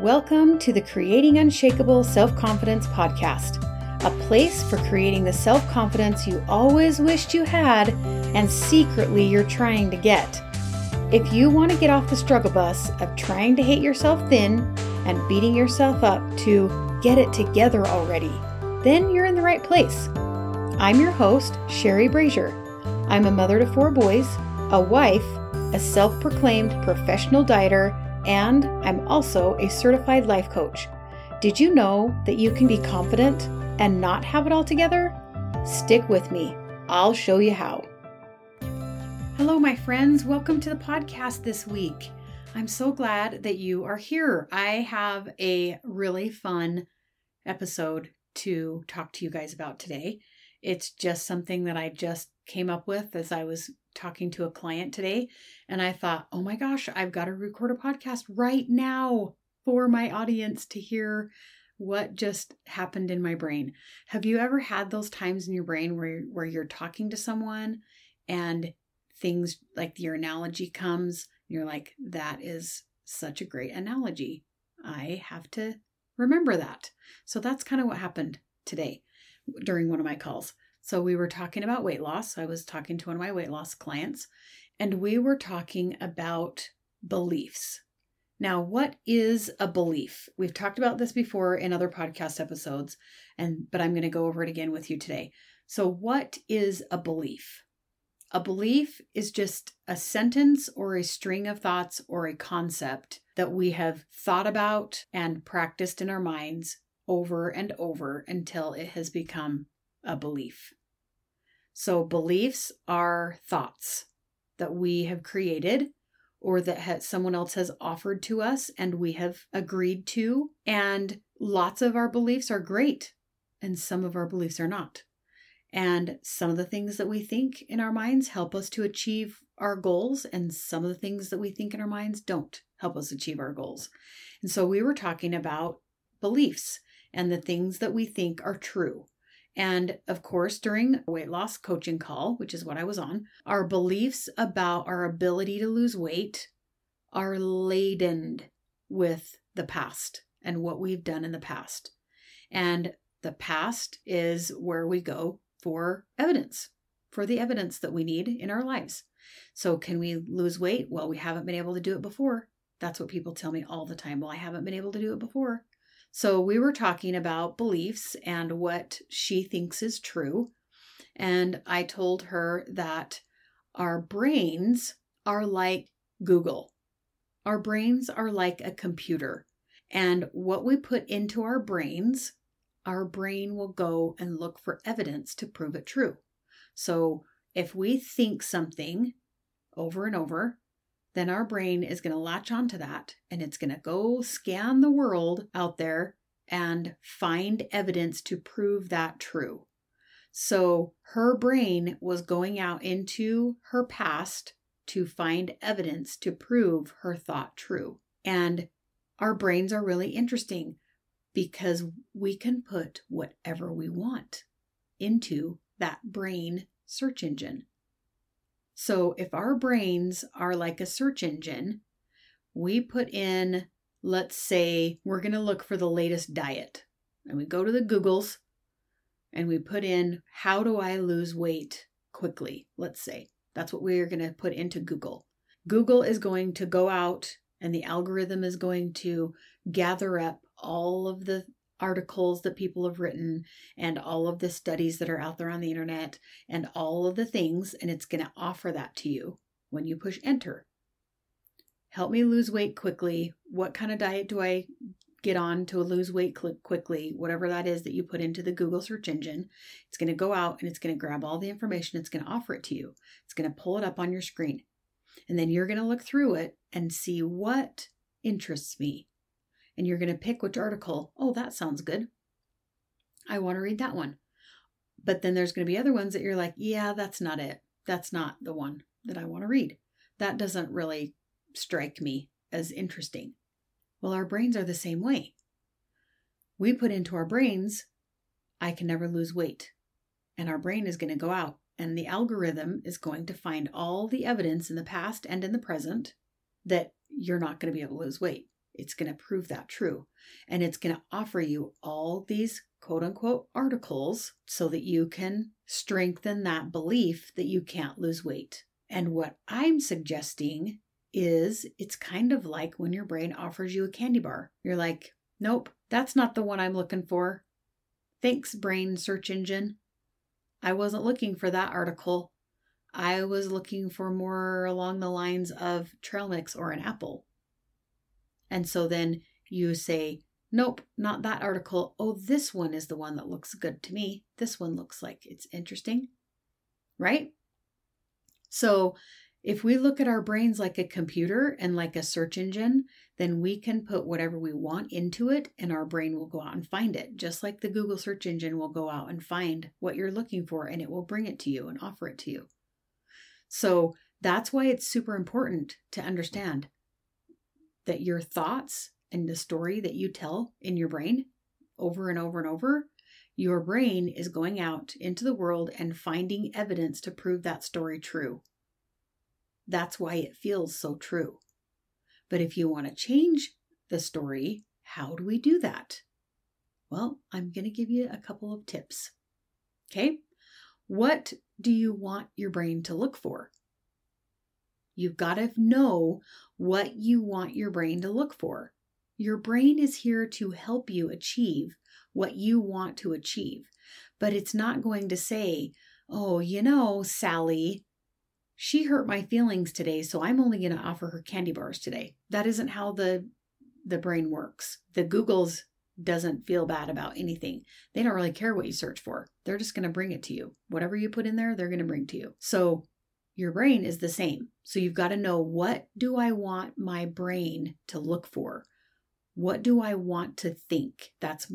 Welcome to the Creating Unshakable Self Confidence podcast, a place for creating the self confidence you always wished you had and secretly you're trying to get. If you want to get off the struggle bus of trying to hate yourself thin and beating yourself up to get it together already, then you're in the right place. I'm your host, Sherry Brazier. I'm a mother to four boys, a wife, a self proclaimed professional dieter, and I'm also a certified life coach. Did you know that you can be confident and not have it all together? Stick with me, I'll show you how. Hello, my friends. Welcome to the podcast this week. I'm so glad that you are here. I have a really fun episode to talk to you guys about today. It's just something that I just came up with as I was talking to a client today. And I thought, oh my gosh, I've got to record a podcast right now for my audience to hear what just happened in my brain. Have you ever had those times in your brain where, where you're talking to someone and things like your analogy comes? You're like, that is such a great analogy. I have to remember that. So that's kind of what happened today during one of my calls. So we were talking about weight loss. I was talking to one of my weight loss clients, and we were talking about beliefs. Now, what is a belief? We've talked about this before in other podcast episodes, and but I'm going to go over it again with you today. So, what is a belief? A belief is just a sentence or a string of thoughts or a concept that we have thought about and practiced in our minds over and over until it has become a belief. So, beliefs are thoughts that we have created or that someone else has offered to us and we have agreed to. And lots of our beliefs are great, and some of our beliefs are not. And some of the things that we think in our minds help us to achieve our goals, and some of the things that we think in our minds don't help us achieve our goals. And so we were talking about beliefs and the things that we think are true. And of course, during a weight loss coaching call, which is what I was on, our beliefs about our ability to lose weight are laden with the past and what we've done in the past. And the past is where we go for evidence, for the evidence that we need in our lives. So, can we lose weight? Well, we haven't been able to do it before. That's what people tell me all the time. Well, I haven't been able to do it before. So we were talking about beliefs and what she thinks is true. And I told her that our brains are like Google. Our brains are like a computer. And what we put into our brains, our brain will go and look for evidence to prove it true. So if we think something over and over, then our brain is going to latch onto that and it's going to go scan the world out there and find evidence to prove that true. So her brain was going out into her past to find evidence to prove her thought true. And our brains are really interesting because we can put whatever we want into that brain search engine. So if our brains are like a search engine, we put in, let's say, we're going to look for the latest diet. And we go to the Googles and we put in, how do I lose weight quickly? Let's say that's what we're going to put into Google. Google is going to go out and the algorithm is going to gather up all of the articles that people have written and all of the studies that are out there on the internet and all of the things, and it's going to offer that to you when you push enter. Help me lose weight quickly. What kind of diet do I get on to lose weight quickly? Whatever that is that you put into the Google search engine, it's going to go out and it's going to grab all the information. It's going to offer it to you. It's going to pull it up on your screen. And then you're going to look through it and see what interests me and you're going to pick which article. Oh, that sounds good. I want to read that one. But then there's going to be other ones that you're like, yeah, that's not it. That's not the one that I want to read. That doesn't really strike me as interesting. Well, our brains are the same way. We put into our brains, I can never lose weight. And our brain is going to go out, and the algorithm is going to find all the evidence in the past and in the present that you're not going to be able to lose weight It's going to prove that true. And it's going to offer you all these quote unquote articles so that you can strengthen that belief that you can't lose weight. And what I'm suggesting is it's kind of like when your brain offers you a candy bar. You're like, nope, that's not the one I'm looking for. Thanks, brain search engine. I wasn't looking for that article. I was looking for more along the lines of trail mix or an apple. And so then you say, nope, not that article. Oh, this one is the one that looks good to me. This one looks like it's interesting. Right? So if we look at our brains like a computer and like a search engine, then we can put whatever we want into it and our brain will go out and find it. Just like the Google search engine will go out and find what you're looking for and it will bring it to you and offer it to you. So that's why it's super important to understand that your thoughts and the story that you tell in your brain over and over and over, your brain is going out into the world and finding evidence to prove that story true. That's why it feels so true. But if you want to change the story, how do we do that? Well, I'm going to give you a couple of tips. Okay? What do you want your brain to look for? You've got to know what you want your brain to look for. Your brain is here to help you achieve what you want to achieve, but it's not going to say, Oh, you know, Sally, she hurt my feelings today, so I'm only going to offer her candy bars today. That isn't how the the brain works. The Google's doesn't feel bad about anything. They don't really care what you search for. They're just going to bring it to you. Whatever you put in there, they're going to bring to you. So your brain is the same. So you've got to know what do I want my brain to look for? What do I want to think? That's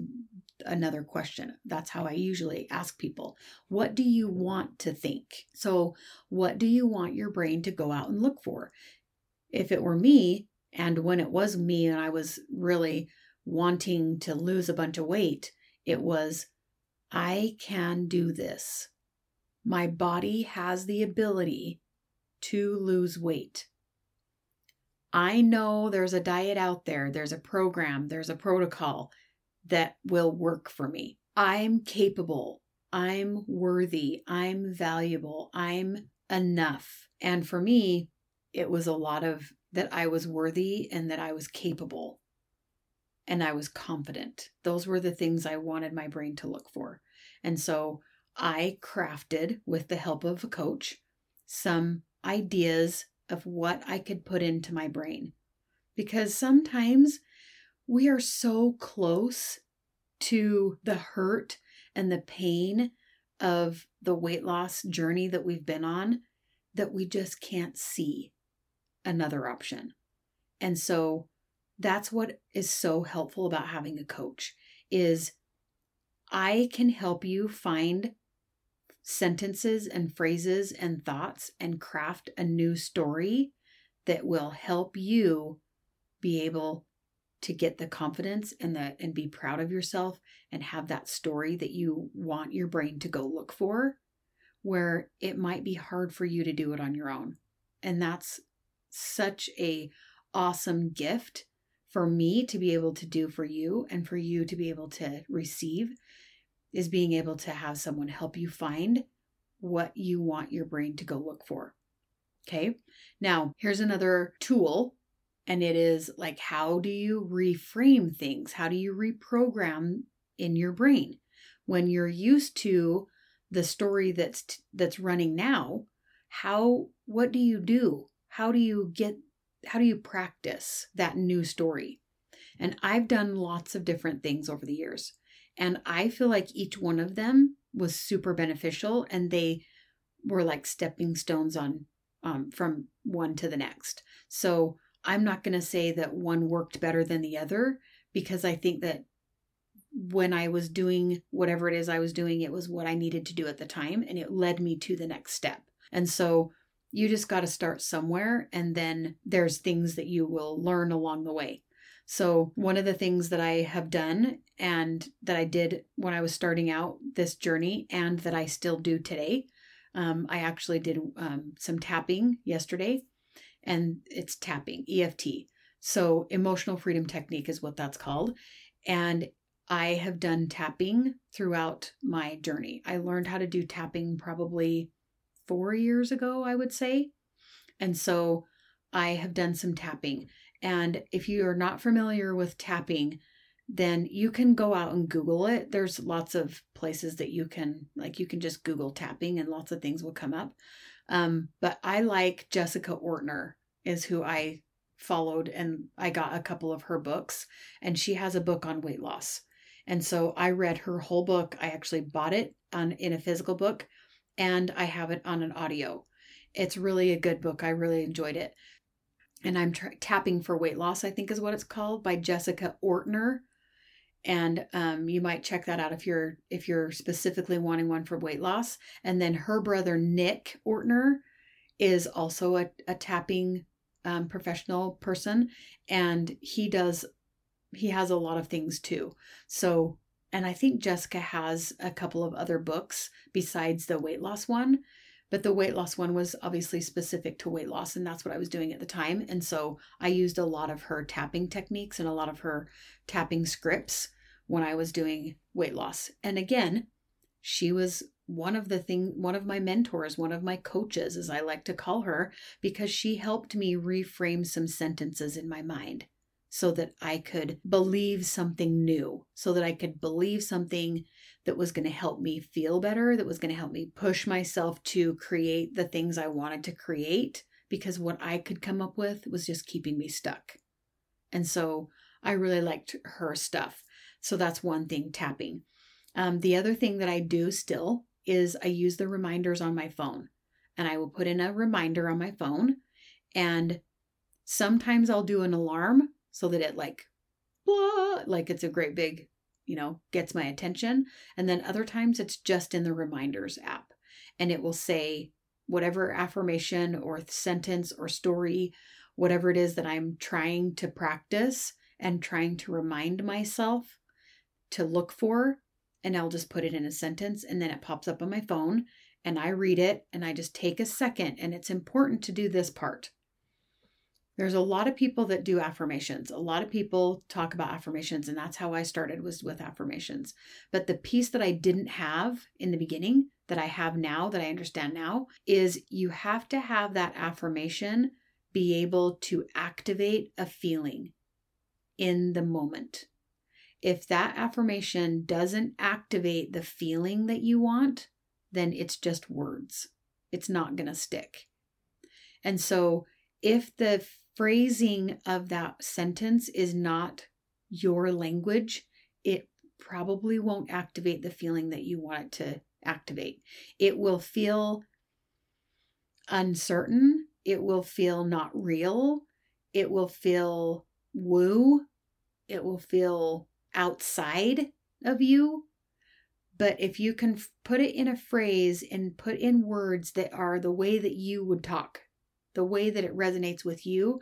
another question. That's how I usually ask people. What do you want to think? So, what do you want your brain to go out and look for? If it were me, and when it was me and I was really wanting to lose a bunch of weight, it was, I can do this. My body has the ability to lose weight. I know there's a diet out there, there's a program, there's a protocol that will work for me. I'm capable. I'm worthy. I'm valuable. I'm enough. And for me, it was a lot of that I was worthy and that I was capable and I was confident. Those were the things I wanted my brain to look for. And so I crafted, with the help of a coach, some ideas of what I could put into my brain. Because sometimes we are so close to the hurt and the pain of the weight loss journey that we've been on that we just can't see another option. And so that's what is so helpful about having a coach is I can help you find sentences and phrases and thoughts and craft a new story that will help you be able to get the confidence and that and be proud of yourself and have that story that you want your brain to go look for where it might be hard for you to do it on your own. And that's such a awesome gift for me to be able to do for you and for you to be able to receive is being able to have someone help you find what you want your brain to go look for. Okay. Now, here's another tool, and it is like, how do you reframe things? How do you reprogram in your brain when you're used to the story that's t- that's running now? How what do you do? How do you get how do you practice that new story? And I've done lots of different things over the years. And I feel like each one of them was super beneficial and they were like stepping stones on um, from one to the next. So I'm not going to say that one worked better than the other because I think that when I was doing whatever it is I was doing, it was what I needed to do at the time and it led me to the next step. And so you just got to start somewhere and then there's things that you will learn along the way. So, one of the things that I have done and that I did when I was starting out this journey and that I still do today, um, I actually did um, some tapping yesterday and it's tapping, EFT. So, emotional freedom technique is what that's called. And I have done tapping throughout my journey. I learned how to do tapping probably four years ago, I would say. And so I have done some tapping. And if you are not familiar with tapping, then you can go out and Google it. There's lots of places that you can, like, you can just Google tapping and lots of things will come up. Um, but I like Jessica Ortner, is who I followed, and I got a couple of her books. And she has a book on weight loss. And so I read her whole book. I actually bought it on in a physical book and I have it on an audio. It's really a good book. I really enjoyed it. And I'm tra- tapping for weight loss, I think is what it's called by Jessica Ortner. And um, you might check that out if you're if you're specifically wanting one for weight loss. And then her brother Nick Ortner is also a, a tapping um, professional person, and he does he has a lot of things too. So, and I think Jessica has a couple of other books besides the weight loss one, but the weight loss one was obviously specific to weight loss, and that's what I was doing at the time. And so I used a lot of her tapping techniques and a lot of her tapping scripts when I was doing weight loss. And again, she was one of the thing one of my mentors one of my coaches as i like to call her because she helped me reframe some sentences in my mind so that I could believe something new, so that I could believe something that was going to help me feel better, that was going to help me push myself to create the things I wanted to create, because what I could come up with was just keeping me stuck. And so I really liked her stuff. So that's one thing tapping. Um, the other thing that I do still is I use the reminders on my phone and I will put in a reminder on my phone. And sometimes I'll do an alarm so that it like blah like it's a great big you know gets my attention. And then other times it's just in the reminders app. And it will say whatever affirmation or sentence or story whatever it is that i'm trying to practice and trying to remind myself to look for and i'll just put it in a sentence and then it pops up on my phone and i read it and i just take a second and it's important to do this part there's a lot of people that do affirmations. A lot of people talk about affirmations, and that's how I started was with affirmations. But the piece that I didn't have in the beginning, that I have now, that I understand now, is you have to have that affirmation be able to activate a feeling in the moment. If that affirmation doesn't activate the feeling that you want, then it's just words. It's not going to stick. And so if the phrasing of that sentence is not your language, it probably won't activate the feeling that you want it to activate. It will feel uncertain. It will feel not real. It will feel woo. It will feel outside of you. But if you can put it in a phrase and put in words that are the way that you would talk, the way that it resonates with you,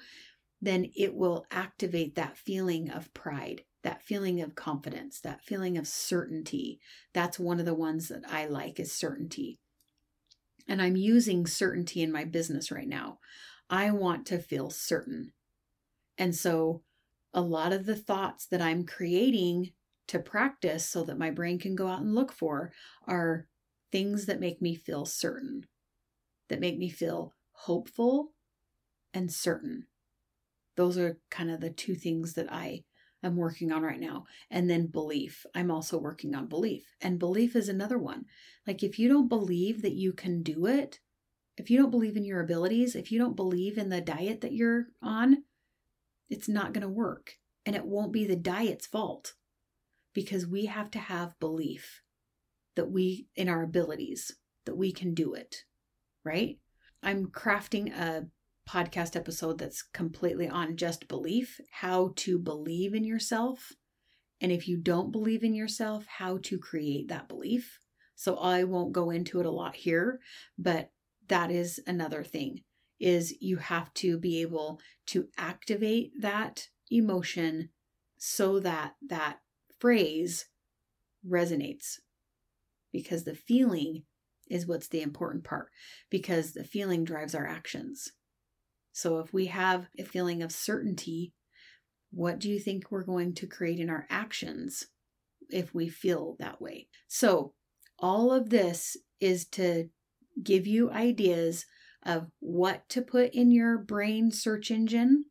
then it will activate that feeling of pride, that feeling of confidence, that feeling of certainty. That's one of the ones that I like is certainty. And I'm using certainty in my business right now. I want to feel certain. And so a lot of the thoughts that I'm creating to practice so that my brain can go out and look for are things that make me feel certain, that make me feel hopeful and certain. Those are kind of the two things that I am working on right now. And then belief. I'm also working on belief. And belief is another one. Like if you don't believe that you can do it, if you don't believe in your abilities, if you don't believe in the diet that you're on, it's not going to work. And it won't be the diet's fault because we have to have belief that we, in our abilities, that we can do it, right? I'm crafting a podcast episode that's completely on just belief, how to believe in yourself. And if you don't believe in yourself, how to create that belief. So I won't go into it a lot here, but that is another thing is you have to be able to activate that emotion so that that phrase resonates because the feeling is what's the important part because the feeling drives our actions. So if we have a feeling of certainty What do you think we're going to create in our actions if we feel that way? So, all of this is to give you ideas of what to put in your brain search engine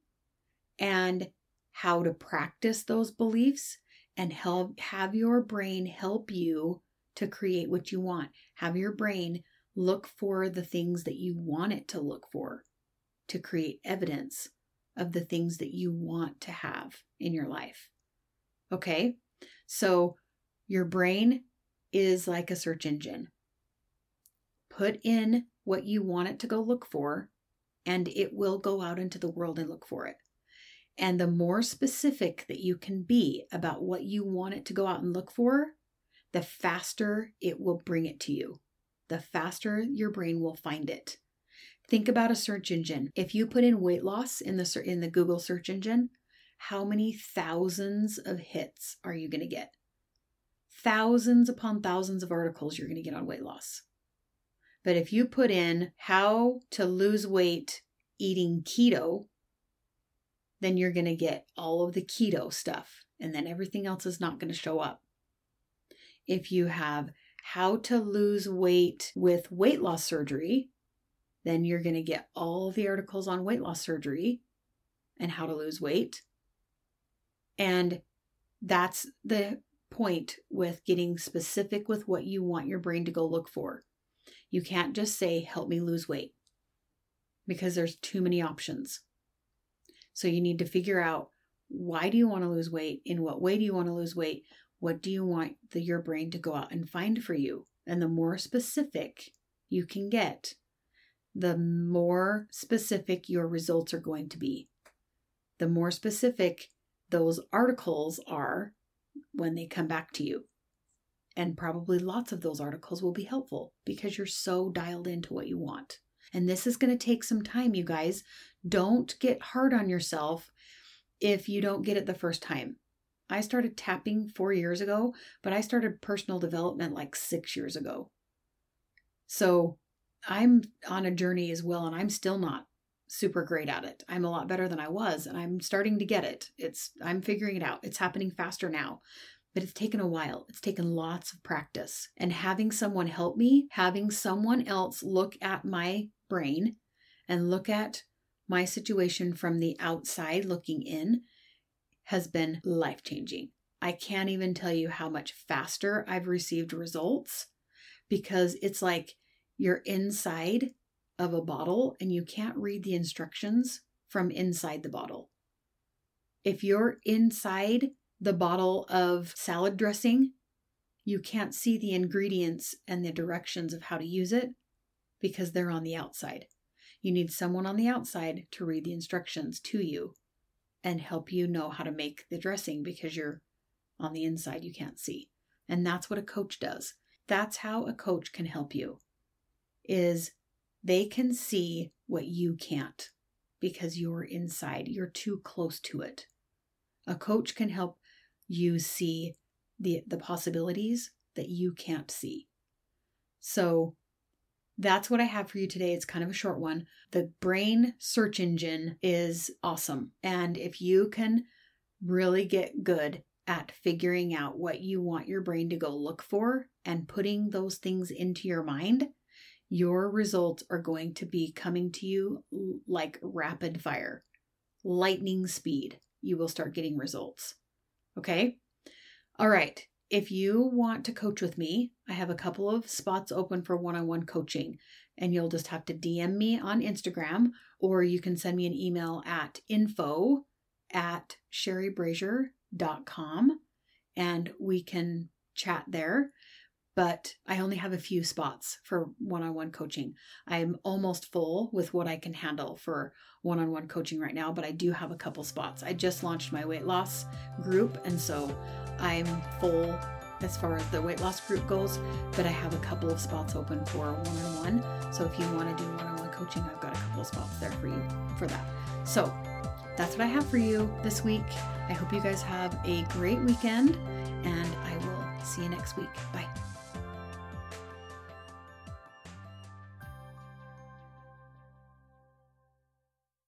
and how to practice those beliefs and help have your brain help you to create what you want. Have your brain look for the things that you want it to look for to create evidence of the things that you want to have in your life. Okay? So your brain is like a search engine. Put in what you want it to go look for, and it will go out into the world and look for it. And the more specific that you can be about what you want it to go out and look for, the faster it will bring it to you. The faster your brain will find it. Think about a search engine. If you put in weight loss in the in the Google search engine, how many thousands of hits are you going to get? Thousands upon thousands of articles you're going to get on weight loss. But if you put in how to lose weight eating keto, then you're going to get all of the keto stuff, and then everything else is not going to show up. If you have how to lose weight with weight loss surgery, then you're going to get all the articles on weight loss surgery and how to lose weight. And that's the point with getting specific with what you want your brain to go look for. You can't just say, help me lose weight because there's too many options. So you need to figure out why do you want to lose weight? In what way do you want to lose weight? What do you want the, your brain to go out and find for you? And the more specific you can get, the more specific your results are going to be. The more specific those articles are when they come back to you. And probably lots of those articles will be helpful because you're so dialed into what you want. And this is going to take some time, you guys. Don't get hard on yourself if you don't get it the first time. I started tapping four years ago, but I started personal development like six years ago. So I'm on a journey as well, and I'm still not super great at it. I'm a lot better than I was, and I'm starting to get it. It's I'm figuring it out. It's happening faster now. But it's taken a while. It's taken lots of practice. And having someone help me, having someone else look at my brain and look at my situation from the outside looking in has been life changing. I can't even tell you how much faster I've received results because it's like you're inside of a bottle and you can't read the instructions from inside the bottle. If you're inside the bottle of salad dressing, you can't see the ingredients and the directions of how to use it because they're on the outside. You need someone on the outside to read the instructions to you and help you know how to make the dressing because you're on the inside, you can't see. And that's what a coach does. That's how a coach can help you. Is they can see what you can't because you're inside, you're too close to it. A coach can help you see the the possibilities that you can't see. So that's what I have for you today. It's kind of a short one. The brain search engine is awesome. And if you can really get good at figuring out what you want your brain to go look for and putting those things into your mind, your results are going to be coming to you like rapid fire, lightning speed. You will start getting results. Okay? All right. If you want to coach with me, I have a couple of spots open for one on one coaching, and you'll just have to DM me on Instagram or you can send me an email at info at sherrybrazier.com and we can chat there. But I only have a few spots for one on one coaching. I'm almost full with what I can handle for one on one coaching right now, but I do have a couple spots. I just launched my weight loss group, and so I'm full as far as the weight loss group goes, but I have a couple of spots open for one on one. So if you want to do one on one coaching, I've got a couple of spots there for you for that. So that's what I have for you this week. I hope you guys have a great weekend, and I will see you next week. Bye.